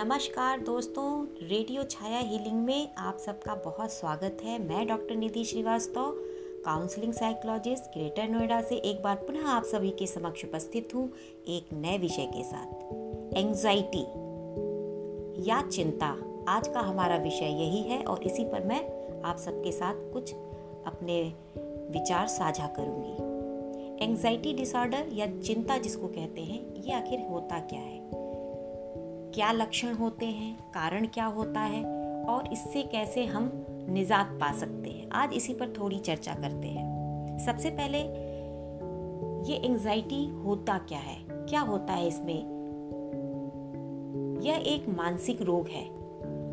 नमस्कार दोस्तों, रेडियो छाया हीलिंग में आप सबका बहुत स्वागत है। मैं doctor Nidhi Shrivastava, counselling psychologist, greater Noida से एक बार पुनः आप सभी के समक्ष उपस्थित हूँ एक नए विषय के साथ। एंजाइटी या चिंता, आज का हमारा विषय यही है और इसी पर मैं आप सबके साथ कुछ अपने विचार साझा करूँगी। एंजाइटी डिसऑर्डर या चिंता जिसको कहते हैं, ये आखिर होता क्या है? क्या लक्षण होते हैं, कारण क्या होता है और इससे कैसे हम निजात पा सकते हैं। आज इसी पर थोड़ी चर्चा करते हैं। सबसे पहले, ये एंजाइटी होता क्या है? क्या होता है इसमें? यह एक मानसिक रोग है।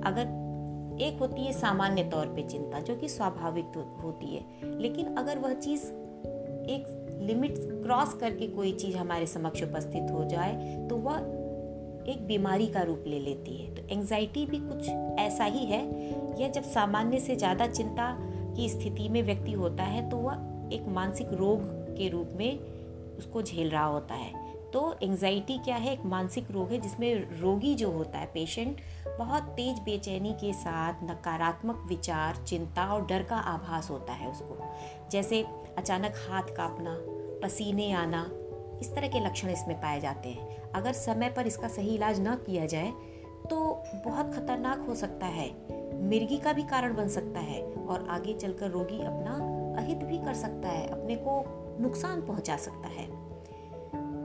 अगर एक होती है सामान्य तौर पे चिंता, जो कि स्वाभाविक होती है, लेकिन अगर वह चीज़ एक लिमिट क्रॉस करके कोई चीज़ हमारे समक्ष उपस्थित हो जाए तो वह एक बीमारी का रूप ले लेती है। तो एंजाइटी भी कुछ ऐसा ही है यह जब सामान्य से ज़्यादा चिंता की स्थिति में व्यक्ति होता है तो वह एक मानसिक रोग के रूप में उसको झेल रहा होता है। तो एंजाइटी क्या है? एक मानसिक रोग है, जिसमें रोगी जो होता है पेशेंट बहुत तेज बेचैनी के साथ नकारात्मक विचार, चिंता और डर का आभास होता है उसको। जैसे अचानक हाथ कांपना, पसीने आना इस तरह के लक्षण इसमें पाए जाते हैं। अगर समय पर इसका सही इलाज न किया जाए तो बहुत खतरनाक हो सकता है। मिर्गी का भी कारण बन सकता है और आगे चलकर रोगी अपना अहित भी कर सकता है, अपने को नुकसान पहुँचा सकता है।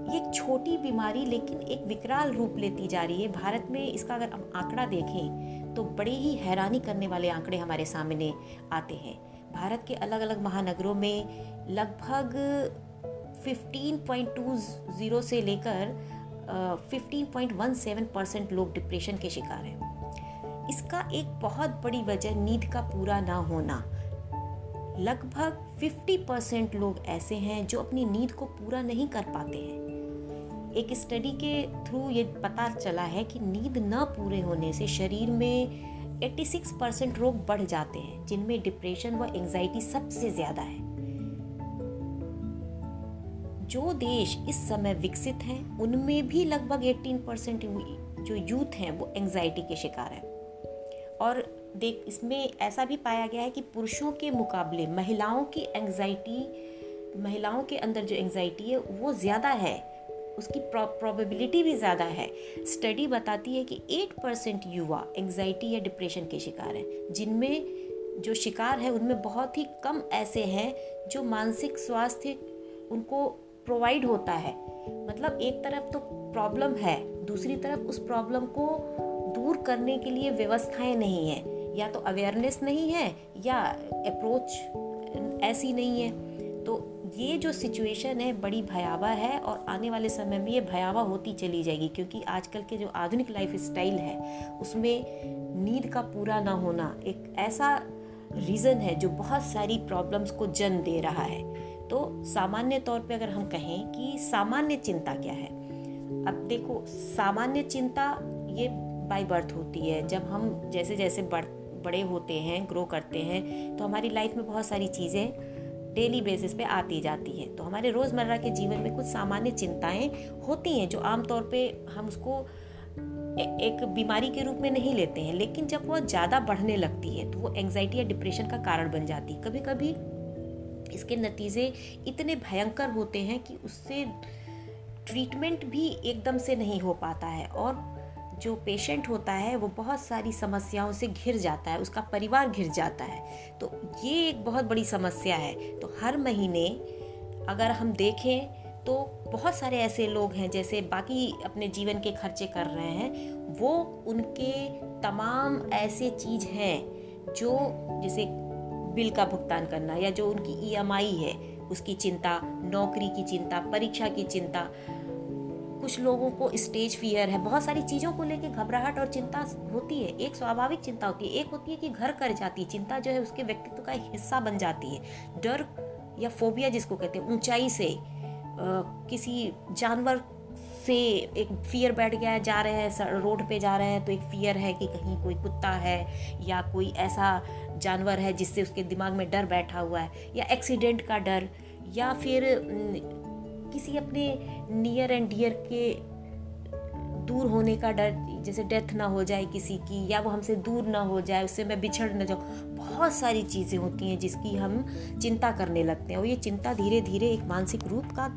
ये छोटी बीमारी लेकिन एक विकराल रूप लेती जा रही है। भारत में इसका अगर हम आंकड़ा देखें तो बड़े ही हैरानी करने वाले आंकड़े हमारे सामने आते हैं। भारत के अलग अलग महानगरों में लगभग 15.20 से लेकर वन सेवन परसेंट लोग डिप्रेशन के शिकार हैं। इसका एक बहुत बड़ी वजह नींद का पूरा ना होना। लगभग 50 परसेंट लोग ऐसे हैं जो अपनी नींद को पूरा नहीं कर पाते हैं। एक स्टडी के थ्रू ये पता चला है कि नींद न पूरे होने से शरीर में 86 परसेंट रोग बढ़ जाते हैं, जिनमें डिप्रेशन व एंजाइटी सबसे ज़्यादा है। जो देश इस समय विकसित हैं, उनमें भी लगभग 18 परसेंट जो यूथ हैं, वो एंजाइटी के शिकार हैं। और देख, इसमें ऐसा भी पाया गया है कि पुरुषों के मुकाबले महिलाओं की एंजाइटी महिलाओं के अंदर जो एंजाइटी है, वो ज़्यादा है। उसकी प्रोबेबिलिटी भी ज़्यादा है। स्टडी बताती है कि 8 परसेंट युवा एंजाइटी या डिप्रेशन के शिकार हैं, जिनमें जो शिकार है, उनमें बहुत ही कम ऐसे हैं, जो मानसिक स्वास्थ्य उनको प्रोवाइड होता है। मतलब एक तरफ़ तो प्रॉब्लम है, दूसरी तरफ़ उस प्रॉब्लम को दूर करने के लिए व्यवस्थाएँ नहीं है। या तो अवेयरनेस नहीं है, या अप्रोच ऐसी नहीं है। तो ये जो सिचुएशन है, बड़ी भयावह है और आने वाले समय में ये भयावह होती चली जाएगी। क्योंकि आजकल के जो आधुनिक लाइफ स्टाइल है, उसमें नींद का पूरा ना होना एक ऐसा रीज़न है जो बहुत सारी प्रॉब्लम्स को जन्म दे रहा है। तो सामान्य तौर पे अगर हम कहें कि सामान्य चिंता क्या है? अब देखो, सामान्य चिंता ये बाय बर्थ होती है। जब हम जैसे जैसे बढ़ बड़े होते हैं ग्रो करते हैं तो हमारी लाइफ में बहुत सारी चीज़ें डेली बेसिस पे आती जाती हैं। तो हमारे रोज़मर्रा के जीवन में कुछ सामान्य चिंताएँ होती हैं जो आमतौर पे हम उसको एक बीमारी के रूप में नहीं लेते हैं। लेकिन जब वो ज़्यादा बढ़ने लगती है तो वो एंजाइटी या डिप्रेशन का कारण बन जाती है। कभी कभी इसके नतीजे इतने भयंकर होते हैं कि उससे ट्रीटमेंट भी एकदम से नहीं हो पाता है और जो पेशेंट होता है, वो बहुत सारी समस्याओं से घिर जाता है, उसका परिवार घिर जाता है। तो ये एक बहुत बड़ी समस्या है। तो हर महीने अगर हम देखें तो बहुत सारे ऐसे लोग हैं, जैसे बाकी अपने जीवन के खर्चे कर रहे हैं, वो उनके तमाम ऐसे चीज़ हैं, जो जैसे बिल का भुगतान करना या जो उनकी ईएमआई e है उसकी चिंता नौकरी की चिंता परीक्षा की चिंता कुछ लोगों को स्टेज फियर है बहुत सारी चीज़ों को लेके घबराहट और चिंता होती है। एक स्वाभाविक चिंता होती है एक होती है कि घर कर जाती है। चिंता जो है उसके व्यक्तित्व का एक हिस्सा बन जाती है। डर या फोबिया जिसको कहते हैं ऊंचाई से आ, किसी जानवर से एक फियर बैठ गया है, जा रहे हैं रोड पे जा रहे हैं तो एक फियर है कि कहीं कोई कुत्ता है या कोई ऐसा जानवर है जिससे उसके दिमाग में डर बैठा हुआ है या एक्सीडेंट का डर या फिर किसी अपने नियर एंड डियर के दूर होने का डर, जैसे डेथ ना हो जाए किसी की या वो हमसे दूर ना हो जाए, उससे मैं बिछड़ न जाऊँ। बहुत सारी चीज़ें होती हैं जिसकी हम चिंता करने लगते हैं और ये चिंता धीरे धीरे एक मानसिक रूप का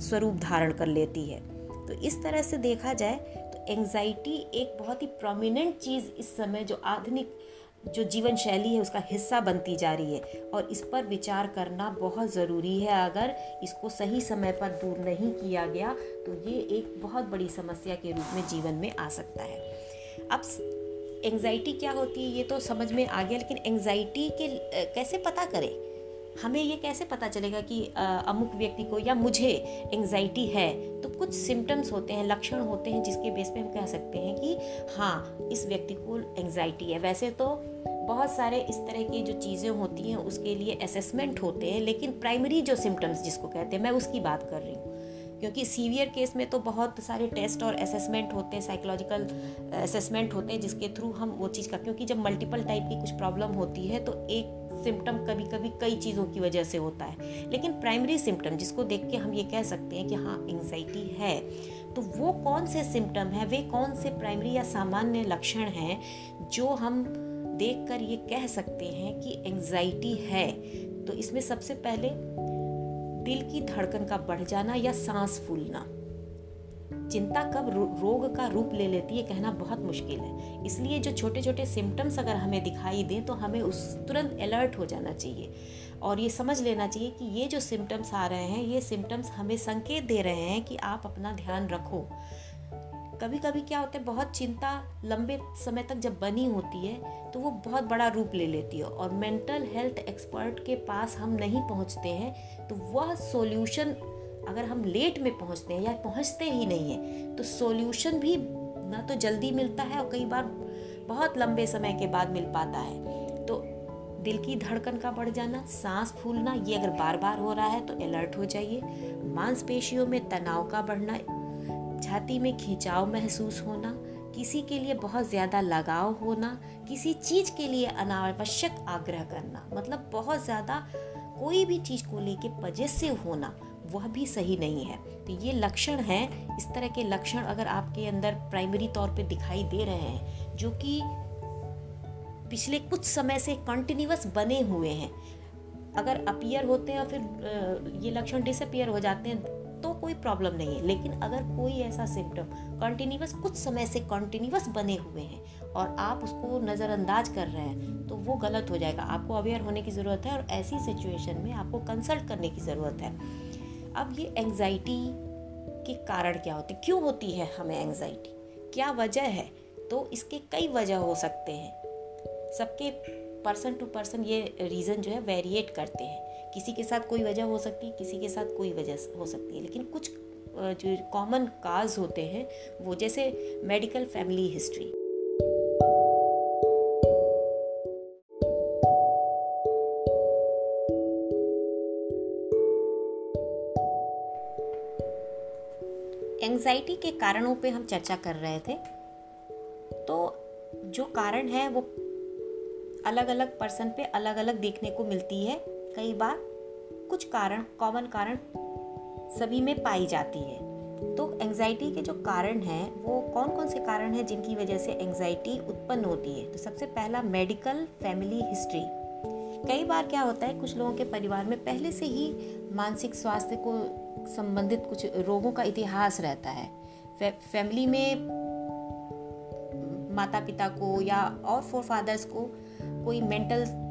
स्वरूप धारण कर लेती है। तो इस तरह से देखा जाए तो एंजाइटी एक बहुत ही प्रोमिनेंट चीज़ इस समय जो आधुनिक जो जीवन शैली है, उसका हिस्सा बनती जा रही है। और इस पर विचार करना बहुत ज़रूरी है। अगर इसको सही समय पर दूर नहीं किया गया तो ये एक बहुत बड़ी समस्या के रूप में जीवन में आ सकता है। अब एंजाइटी क्या होती है, ये तो समझ में आ गया, लेकिन एंजाइटी के कैसे पता करें? हमें ये कैसे पता चलेगा कि अमुक व्यक्ति को या मुझे एंजाइटी है? तो कुछ सिम्टम्स होते हैं, लक्षण होते हैं जिसके बेस पे हम कह सकते हैं कि हाँ इस व्यक्ति को एंजाइटी है। वैसे तो बहुत सारे इस तरह की जो चीज़ें होती हैं, उसके लिए असेसमेंट होते हैं, लेकिन प्राइमरी जो सिम्टम्स जिसको कहते हैं, मैं उसकी बात कर रही हूँ। क्योंकि सीवियर केस में तो बहुत सारे टेस्ट और असेसमेंट होते हैं साइकोलॉजिकल असेसमेंट होते हैं, जिसके थ्रू हम वो चीज़ का क्योंकि जब मल्टीपल टाइप की कुछ प्रॉब्लम होती है तो एक सिम्टम कभी कभी कई चीज़ों की वजह से होता है। लेकिन प्राइमरी सिम्टम जिसको देख के हम ये कह सकते हैं कि हाँ एंग्जाइटी है तो वो कौन से सिम्टम हैं? वे कौन से प्राइमरी या सामान्य लक्षण हैं, जो हम देख कर ये कह सकते हैं कि एंग्जाइटी है? तो इसमें सबसे पहले दिल की धड़कन का बढ़ जाना या सांस फूलना। चिंता कब रोग का रूप ले लेती है कहना बहुत मुश्किल है। इसलिए जो छोटे छोटे सिम्टम्स अगर हमें दिखाई दें तो हमें उस तुरंत अलर्ट हो जाना चाहिए। और ये समझ लेना चाहिए कि ये जो सिम्टम्स आ रहे हैं, ये सिम्टम्स हमें संकेत दे रहे हैं कि आप अपना ध्यान रखो। कभी कभी क्या होता है, बहुत चिंता लंबे समय तक जब बनी होती है तो वो बहुत बड़ा रूप ले लेती है। और मेंटल हेल्थ एक्सपर्ट के पास हम नहीं पहुँचते हैं तो वह सॉल्यूशन अगर हम लेट में पहुँचते हैं या पहुँचते ही नहीं है तो सॉल्यूशन भी ना तो जल्दी मिलता है और कई बार बहुत लंबे समय के बाद मिल पाता है। तो दिल की धड़कन का बढ़ जाना, सांस फूलना, ये अगर बार बार हो रहा है तो अलर्ट हो जाइए। मांसपेशियों में तनाव का बढ़ना छाती में खिंचाव महसूस होना, किसी के लिए बहुत ज़्यादा लगाव होना, किसी चीज़ के लिए अनावश्यक आग्रह करना मतलब बहुत ज़्यादा कोई भी चीज़ को लेके पजेसिव होना, वह भी सही नहीं है। तो ये लक्षण हैं। इस तरह के लक्षण अगर आपके अंदर प्राइमरी तौर पे दिखाई दे रहे हैं, जो कि पिछले कुछ समय से कंटिन्यूस बने हुए हैं, अगर अपियर होते हैं और फिर ये लक्षण डिसअपियर हो जाते हैं तो कोई प्रॉब्लम नहीं है। लेकिन अगर कोई ऐसा सिम्टम कंटिन्यूस कुछ समय से कंटिन्यूस बने हुए हैं और आप उसको नज़रअंदाज कर रहे हैं तो वो गलत हो जाएगा। आपको अवेयर होने की ज़रूरत है और ऐसी सिचुएशन में आपको कंसल्ट करने की ज़रूरत है। अब ये एंजाइटी के कारण क्या होते, क्यों होती है हमें एंजाइटी क्या वजह है? तो इसके कई वजह हो सकते हैं। सबके पर्सन टू पर्सन ये रीज़न जो है वेरिएट करते हैं। किसी के साथ कोई वजह हो सकती है, किसी के साथ कोई वजह हो सकती है। लेकिन कुछ जो कॉमन काज होते हैं, वो जैसे मेडिकल फैमिली हिस्ट्री एंजाइटी के कारणों पे हम चर्चा कर रहे थे। तो जो कारण है, वो अलग अलग पर्सन पे अलग अलग देखने को मिलती है, कई बार। कुछ कारण कॉमन कारण सभी में पाई जाती है। तो एंजाइटी के जो कारण हैं वो कौन कौन से कारण हैं जिनकी वजह से एंजाइटी उत्पन्न होती है? तो सबसे पहला मेडिकल फैमिली हिस्ट्री कई बार क्या होता है कुछ लोगों के परिवार में पहले से ही मानसिक स्वास्थ्य को संबंधित कुछ रोगों का इतिहास रहता है। फै, फैमिली में माता पिता को या और फोर फादर्स को कोई मेंटल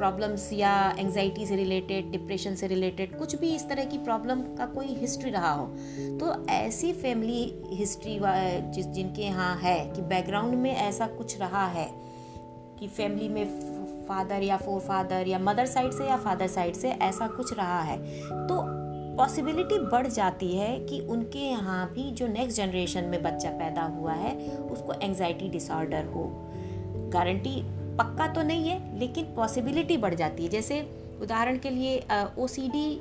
प्रॉब्लम्स या एंजाइटी से रिलेटेड डिप्रेशन से रिलेटेड कुछ भी इस तरह की प्रॉब्लम का कोई हिस्ट्री रहा हो तो ऐसी फैमिली हिस्ट्री जिस, जिनके यहाँ है कि बैकग्राउंड में ऐसा कुछ रहा है कि फैमिली में फादर या फोर फादर या मदर साइड से या फादर साइड से ऐसा कुछ रहा है तो पॉसिबिलिटी बढ़ जाती है कि उनके यहाँ भी जो नेक्स्ट जनरेशन में बच्चा पैदा हुआ है, उसको एंजाइटी डिसऑर्डर हो। गारंटी पक्का तो नहीं है, लेकिन पॉसिबिलिटी बढ़ जाती है। जैसे उदाहरण के लिए ओसीडी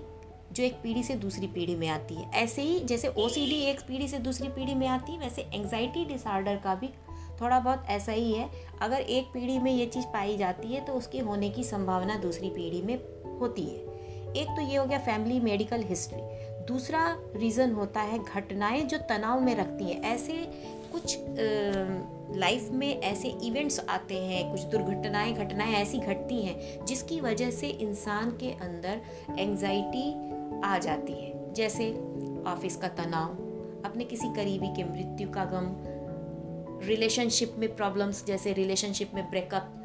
जो एक पीढ़ी से दूसरी पीढ़ी में आती है। ऐसे ही जैसे ओसीडी एक पीढ़ी से दूसरी पीढ़ी में आती है, वैसे एंजाइटी डिसऑर्डर का भी थोड़ा बहुत ऐसा ही है। अगर एक पीढ़ी में ये चीज़ पाई जाती है तो उसके होने की संभावना दूसरी पीढ़ी में होती है। एक तो ये हो गया फैमिली मेडिकल हिस्ट्री दूसरा रीज़न होता है घटनाएँ जो तनाव में रखती हैं। ऐसे कुछ लाइफ में ऐसे इवेंट्स आते हैं, कुछ दुर्घटनाएँ, घटनाएँ ऐसी घटती हैं, जिसकी वजह से इंसान के अंदर एंजाइटी आ जाती है। जैसे ऑफ़िस का तनाव, अपने किसी करीबी के मृत्यु का गम रिलेशनशिप में प्रॉब्लम्स जैसे रिलेशनशिप में ब्रेकअप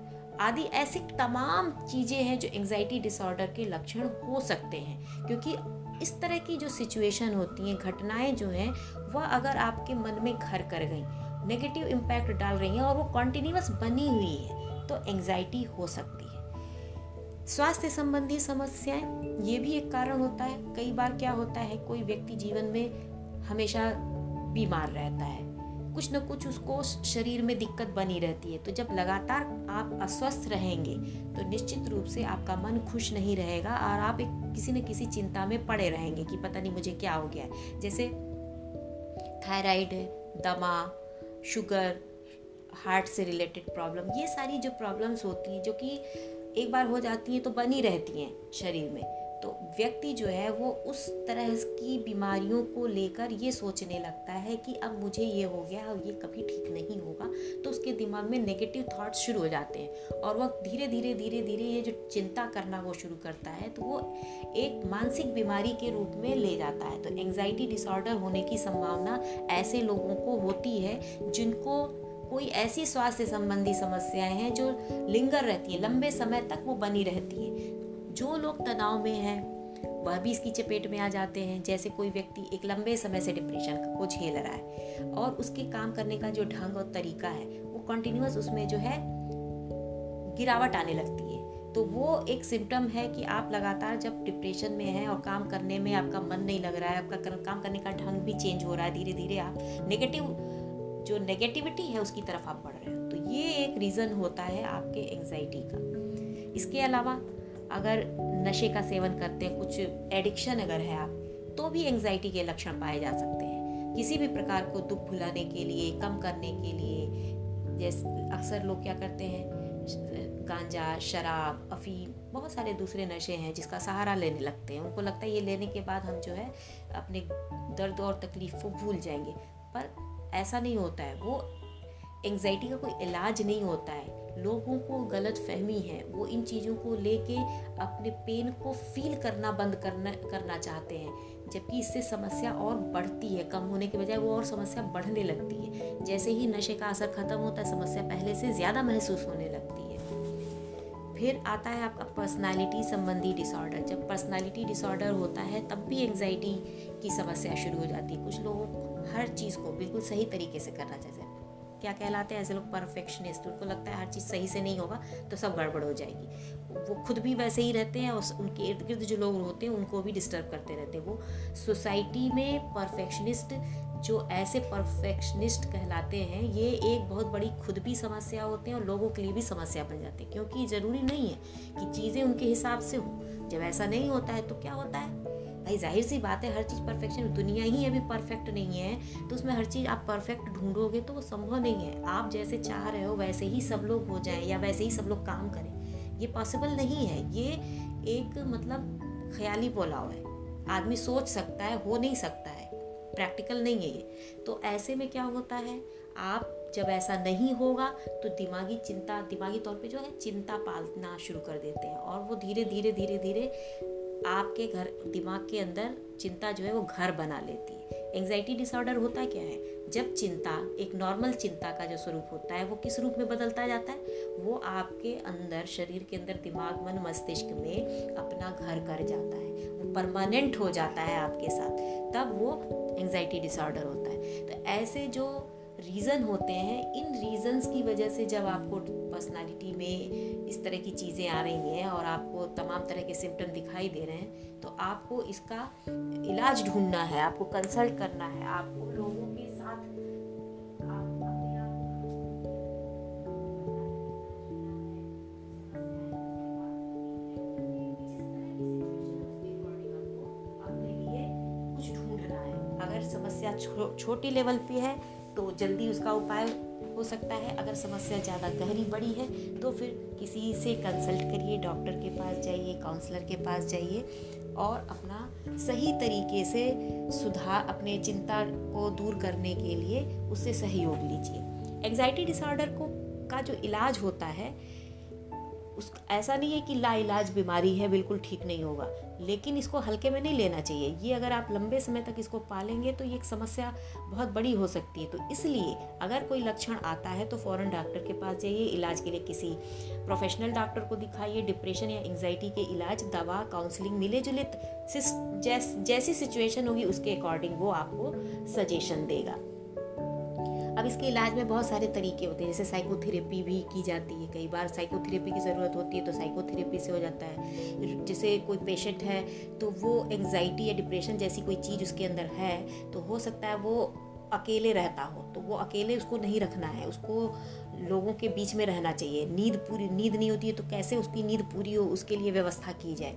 आदि ऐसी तमाम चीज़ें हैं जो एंजाइटी डिसऑर्डर के लक्षण हो सकते हैं, क्योंकि इस तरह की जो सिचुएशन होती हैं, घटनाएँ जो हैं, वह अगर आपके मन में घर कर गई नेगेटिव इम्पैक्ट डाल रही हैं और वो कॉन्टिन्यूस बनी हुई है तो एंग्जाइटी हो सकती है। स्वास्थ्य संबंधी समस्याएँ, ये भी एक कारण होता है। कई बार क्या होता है, कोई व्यक्ति जीवन में हमेशा बीमार रहता है। कुछ ना कुछ उसको शरीर में दिक्कत बनी रहती है। तो जब लगातार आप अस्वस्थ रहेंगे तो निश्चित रूप से आपका मन खुश नहीं रहेगा और आप एक किसी न किसी चिंता में पड़े रहेंगे कि पता नहीं मुझे क्या हो गया है। जैसे थायराइड, दमा, शुगर, हार्ट से रिलेटेड प्रॉब्लम, ये सारी जो प्रॉब्लम्स होती हैं, जो कि एक बार हो जाती हैं तो बनी रहती हैं शरीर में। तो व्यक्ति जो है वो उस तरह की बीमारियों को लेकर ये सोचने लगता है कि अब मुझे ये हो गया, अब ये कभी ठीक नहीं होगा। तो उसके दिमाग में नेगेटिव थॉट्स शुरू हो जाते हैं और वह धीरे धीरे धीरे धीरे ये जो चिंता करना वो शुरू करता है तो वो एक मानसिक बीमारी के रूप में ले जाता है। तो एंग्जाइटी डिसऑर्डर होने की संभावना ऐसे लोगों को होती है जिनको कोई ऐसी स्वास्थ्य संबंधी समस्याएँ हैं जो लिंगर रहती है, लंबे समय तक वो बनी रहती है। जो लोग तनाव में हैं, वह भी इसकी चपेट में आ जाते हैं। जैसे कोई व्यक्ति एक लंबे समय से डिप्रेशन को झेल रहा है और उसके काम करने का जो ढंग और तरीका है, वो कंटिन्यूस उसमें जो है गिरावट आने लगती है। तो वो एक सिम्टम है कि आप लगातार जब डिप्रेशन में हैं और काम करने में आपका मन नहीं लग रहा है, आपका काम करने का ढंग भी चेंज हो रहा है धीरे धीरे आप नेगेटिव जो नेगेटिविटी है उसकी तरफ़ आप बढ़ रहे हैं। तो ये एक रीज़न होता है आपके एंजाइटी का। इसके अलावा अगर नशे का सेवन करते हैं, कुछ एडिक्शन अगर है आप तो भी एंजाइटी के लक्षण पाए जा सकते हैं। किसी भी प्रकार को दुख भुलाने के लिए, कम करने के लिए, जैसे, अक्सर लोग क्या करते हैं, गांजा, शराब, अफीम, बहुत सारे दूसरे नशे हैं जिसका सहारा लेने लगते हैं। उनको लगता है ये लेने के बाद हम जो है, अपने दर्द और तकलीफ़ को भूल जाएँगे। पर ऐसा नहीं होता है। वो एंजाइटी का कोई इलाज नहीं होता है। लोगों को गलत फहमी है, वो इन चीज़ों को लेके अपने पेन को फील करना बंद करना करना चाहते हैं। जबकि इससे समस्या और बढ़ती है, कम होने के बजाय वो और समस्या बढ़ने लगती है। जैसे ही नशे का असर खत्म होता है, समस्या पहले से ज़्यादा महसूस होने लगती है। फिर आता है आपका पर्सनालिटी संबंधी डिसऑर्डर जब पर्सनालिटी डिसऑर्डर होता है, तब भी एंजाइटी की समस्या शुरू हो जाती है। कुछ लोगों हर चीज़ को बिल्कुल सही तरीके से करना चाहिए। क्या कहलाते हैं? ऐसे लोग परफेक्शनिस्ट उनको लगता है हर चीज़ सही से नहीं होगा तो सब गड़बड़ हो जाएगी। वो खुद भी वैसे ही रहते हैं और उनके इर्द गिर्द जो लोग होते हैं, उनको भी डिस्टर्ब करते रहते हैं। वो सोसाइटी में परफेक्शनिस्ट जो ऐसे परफेक्शनिस्ट कहलाते हैं, ये एक बहुत बड़ी खुद भी समस्या होते हैं और लोगों के लिए भी समस्या बन जाती है, क्योंकि ज़रूरी नहीं है कि चीज़ें उनके हिसाब से हो। जब ऐसा नहीं होता है तो क्या होता है? भाई ज़ाहिर सी बात है, हर चीज़ परफेक्शन दुनिया ही अभी परफेक्ट नहीं है तो उसमें हर चीज़ आप परफेक्ट ढूंढोगे तो वो संभव नहीं है। आप जैसे चाह रहे हो, वैसे ही सब लोग हो जाएँ या वैसे ही सब लोग काम करें। ये पॉसिबल नहीं है। ये एक मतलब ख्याली बोलाव है। आदमी सोच सकता है, हो नहीं सकता है। प्रैक्टिकल नहीं है ये। तो ऐसे में क्या होता है? आप जब ऐसा नहीं होगा तो दिमागी चिंता, दिमागी तौर पे जो है, चिंता पालना शुरू कर देते हैं और वो धीरे धीरे धीरे धीरे आपके घर, दिमाग के अंदर चिंता जो है वो घर बना लेती है। एंग्जाइटी डिसऑर्डर होता क्या है? जब चिंता, एक नॉर्मल चिंता का जो स्वरूप होता है, वो किस रूप में बदलता जाता है? वो आपके अंदर, शरीर के अंदर, दिमाग, मन, मस्तिष्क में अपना घर कर जाता है। वो परमानेंट हो जाता है आपके साथ। तब वो एंग्जाइटी डिसऑर्डर होता है। तो ऐसे जो रीज़न होते हैं, इन रीज़न्स की वजह से जब आपको पर्सनालिटी में इस तरह की चीज़ें आ रही हैं और आपको तमाम तरह के सिम्टम दिखाई दे रहे हैं तो आपको इसका इलाज ढूंढना है, आपको कंसल्ट करना है, आपको लोगों के साथ समस्या छोटी लेवल पे है तो जल्दी उसका उपाय हो सकता है। अगर समस्या ज़्यादा गहरी बड़ी है तो फिर किसी से कंसल्ट करिए डॉक्टर के पास जाइए काउंसलर के पास जाइए और अपना सही तरीके से सुधार, अपने चिंता को दूर करने के लिए उससे सहयोग लीजिए। एग्जाइटी डिसऑर्डर को का जो इलाज होता है उस ऐसा नहीं है कि लाइलाज बीमारी है बिल्कुल ठीक नहीं होगा। लेकिन इसको हल्के में नहीं लेना चाहिए। ये अगर आप लंबे समय तक इसको पालेंगे तो ये एक समस्या बहुत बड़ी हो सकती है। तो इसलिए अगर कोई लक्षण आता है तो फ़ौरन डॉक्टर के पास जाइए। इलाज के लिए किसी प्रोफेशनल डॉक्टर को दिखाइए। डिप्रेशन या एंग्जाइटी के इलाज दवा काउंसलिंग मिले जुले जैस, जैसी सिचुएशन होगी उसके अकॉर्डिंग वो आपको सजेशन देगा। अब इसके इलाज में बहुत सारे तरीके होते हैं, जैसे साइकोथेरेपी भी की जाती है कई बार। साइकोथेरेपी की ज़रूरत होती है तो साइकोथेरेपी से हो जाता है। जैसे कोई पेशेंट है तो वो एंग्जाइटी या डिप्रेशन जैसी कोई चीज़ उसके अंदर है तो हो सकता है वो अकेले रहता हो तो वो अकेले उसको नहीं रखना है। उसको लोगों के बीच में रहना चाहिए। नींद पूरी, नींद नहीं होती है तो कैसे उसकी नींद पूरी हो, उसके लिए व्यवस्था की जाए।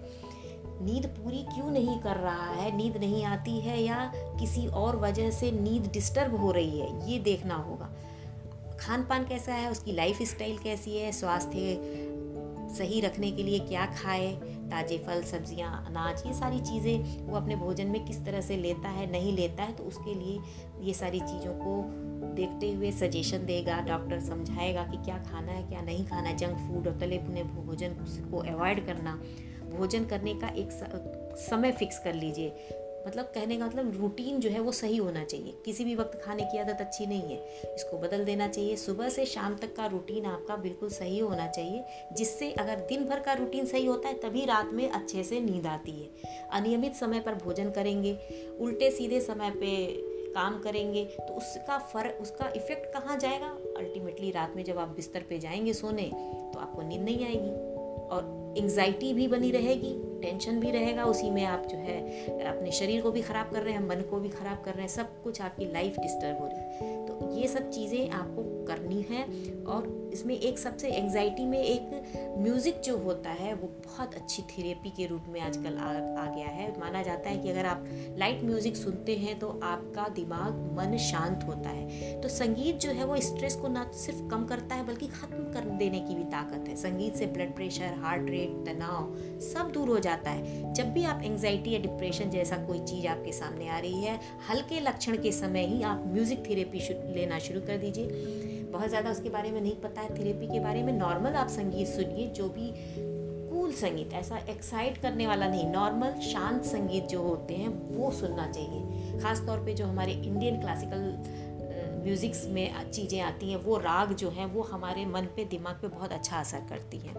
नींद पूरी क्यों नहीं कर रहा है? नींद नहीं आती है या किसी और वजह से नींद डिस्टर्ब हो रही है? ये देखना होगा। खान पान कैसा है? उसकी लाइफ स्टाइल कैसी है? स्वास्थ्य सही रखने के लिए क्या खाए? ताज़े फल, सब्ज़ियाँ, अनाज, ये सारी चीज़ें वो अपने भोजन में किस तरह से लेता है, नहीं लेता है? तो उसके लिए ये सारी चीज़ों को देखते हुए सजेशन देगा डॉक्टर समझाएगा कि क्या खाना है, क्या नहीं खाना है जंक फ़ूड और तले भुने भोजन को अवॉइड करना। भोजन करने का एक समय फिक्स कर लीजिए। मतलब कहने का मतलब रूटीन जो है वो सही होना चाहिए। किसी भी वक्त खाने की आदत अच्छी नहीं है। इसको बदल देना चाहिए। सुबह से शाम तक का रूटीन आपका बिल्कुल सही होना चाहिए, जिससे अगर दिन भर का रूटीन सही होता है, तभी रात में अच्छे से नींद आती है। अनियमित समय पर भोजन करेंगे, उल्टे सीधे समय पर काम करेंगे तो उसका फ़र्क उसका इफ़ेक्ट कहाँ जाएगा? अल्टीमेटली रात में जब आप बिस्तर पे जाएँगे सोने तो आपको नींद नहीं आएगी। और एंग्जाइटी भी बनी रहेगी टेंशन भी रहेगा, उसी में आप जो है, अपने शरीर को भी ख़राब कर रहे हैं, मन को भी ख़राब कर रहे हैं, सब कुछ आपकी लाइफ डिस्टर्ब हो रही है। तो ये सब चीज़ें आपको करनी है। और इसमें एक सबसे एंग्जाइटी में एक म्यूज़िक जो होता है वो बहुत अच्छी थेरेपी के रूप में आजकल आ, आ गया है। माना जाता है कि अगर आप लाइट म्यूज़िक सुनते हैं तो आपका दिमाग मन शांत होता है। तो संगीत जो है वो स्ट्रेस को ना सिर्फ़ कम करता है बल्कि ख़त्म कर देने की भी ताकत है। संगीत से ब्लड प्रेशर हार्ट रेट तनाव सब दूर हो जाता है। जब भी आप एंग्जाइटी या डिप्रेशन जैसा कोई चीज़ आपके सामने आ रही है हल्के लक्षण के समय ही आप म्यूज़िक थेरेपी लेना शुरू कर दीजिए। बहुत ज़्यादा उसके बारे में नहीं पता है थेरेपी के बारे में नॉर्मल आप संगीत सुनिए, जो भी कूल संगीत, ऐसा एक्साइट करने वाला नहीं नॉर्मल शांत संगीत जो होते हैं, वो सुनना चाहिए। ख़ास तौर पे जो हमारे इंडियन क्लासिकल म्यूज़िक्स में चीज़ें आती हैं, वो राग जो हैं, वो हमारे मन पे, दिमाग पे बहुत अच्छा असर करती हैं।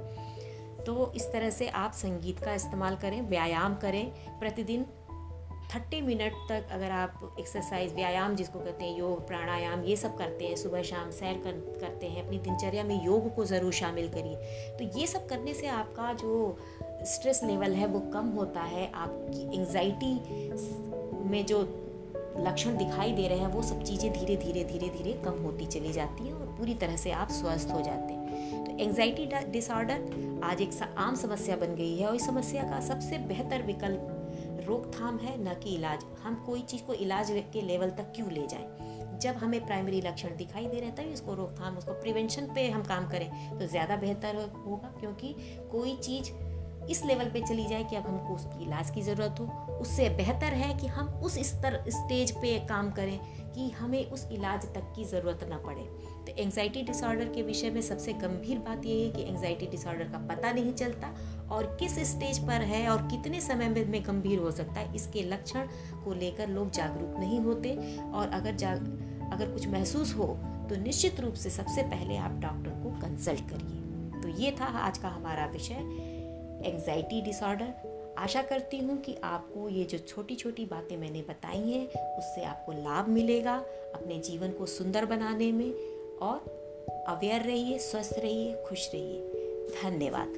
तो इस तरह से आप संगीत का इस्तेमाल करें, व्यायाम करें, प्रतिदिन थर्टी मिनट तक अगर आप एक्सरसाइज व्यायाम जिसको कहते हैं योग प्राणायाम ये सब करते हैं सुबह शाम सैर कर, करते हैं अपनी दिनचर्या में योग को ज़रूर शामिल करिए। तो ये सब करने से आपका जो स्ट्रेस लेवल है वो कम होता है आपकी एंजाइटी में जो लक्षण दिखाई दे रहे हैं वो सब चीज़ें धीरे धीरे धीरे धीरे कम होती चली जाती हैं और पूरी तरह से आप स्वस्थ हो जाते हैं। तो एंजाइटी डिसऑर्डर आज एक आम समस्या बन गई है और इस समस्या का सबसे बेहतर विकल्प रोकथाम है, न कि इलाज। हम कोई चीज़ को इलाज के लेवल तक क्यों ले जाएँ? जब हमें प्राइमरी लक्षण दिखाई दे रहे हैं, तभी उसको रोकथाम, उसको प्रिवेंशन पे हम काम करें। तो ज़्यादा बेहतर होगा, क्योंकि कोई चीज़ इस लेवल पे चली जाए कि अब हमको उसकी इलाज की ज़रूरत हो। उससे बेहतर है कि हम उस स्तर स्टेज पे काम करें कि हमें उस इलाज तक की ज़रूरत ना पड़े। एंजाइटी डिसऑर्डर के विषय में सबसे गंभीर बात यह है कि एंजाइटी डिसऑर्डर का पता नहीं चलता और किस स्टेज पर है और कितने समय में, में गंभीर हो सकता है इसके लक्षण को लेकर लोग जागरूक नहीं होते और अगर जाग अगर कुछ महसूस हो तो निश्चित रूप से सबसे पहले आप डॉक्टर को कंसल्ट करिए। तो ये था आज का हमारा विषय एंग्जाइटी डिसऑर्डर आशा करती हूँ कि आपको ये जो छोटी छोटी बातें मैंने बताई हैं उससे आपको लाभ मिलेगा अपने जीवन को सुंदर बनाने में। और अवेयर रहिए स्वस्थ रहिए खुश रहिए। धन्यवाद।